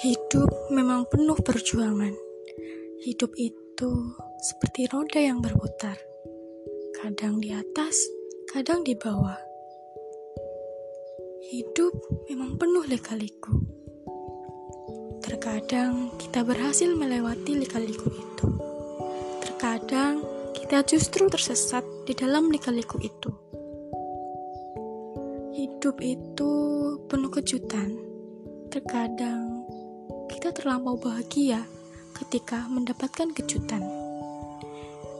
Hidup memang penuh perjuangan. Hidup itu seperti roda yang berputar, kadang di atas, kadang di bawah. Hidup memang penuh lika-liku. Terkadang kita berhasil melewati lika-liku itu. Terkadang kita justru tersesat di dalam lika-liku itu. Hidup itu penuh kejutan. Terkadang kita terlampau bahagia ketika mendapatkan kejutan.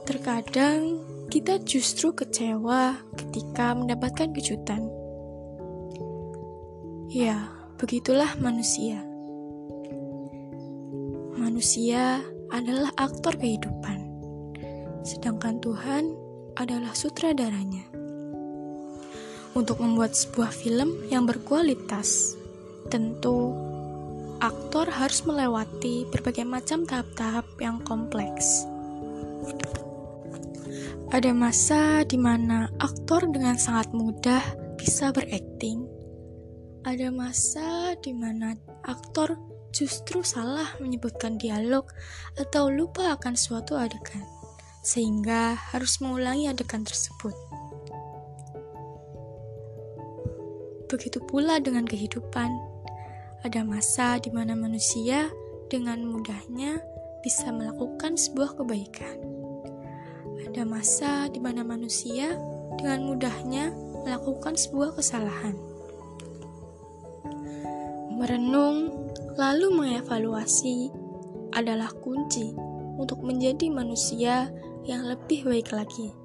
Terkadang kita justru kecewa ketika mendapatkan kejutan. Ya, begitulah manusia. Manusia adalah aktor kehidupan, sedangkan Tuhan adalah sutradaranya. Untuk membuat sebuah film yang berkualitas, tentu aktor harus melewati berbagai macam tahap-tahap yang kompleks. Ada masa di mana aktor dengan sangat mudah bisa berakting. Ada masa di mana aktor justru salah menyebutkan dialog atau lupa akan suatu adegan, sehingga harus mengulangi adegan tersebut. Begitu pula dengan kehidupan ada masa di mana manusia dengan mudahnya bisa melakukan sebuah kebaikan. Ada masa di mana manusia dengan mudahnya melakukan sebuah kesalahan. Merenung lalu mengevaluasi adalah kunci untuk menjadi manusia yang lebih baik lagi.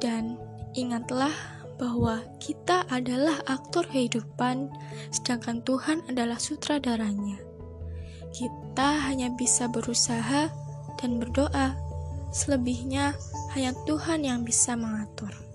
Dan ingatlah bahwa kita adalah aktor kehidupan, sedangkan Tuhan adalah sutradaranya. Kita hanya bisa berusaha dan berdoa, selebihnya hanya Tuhan yang bisa mengatur.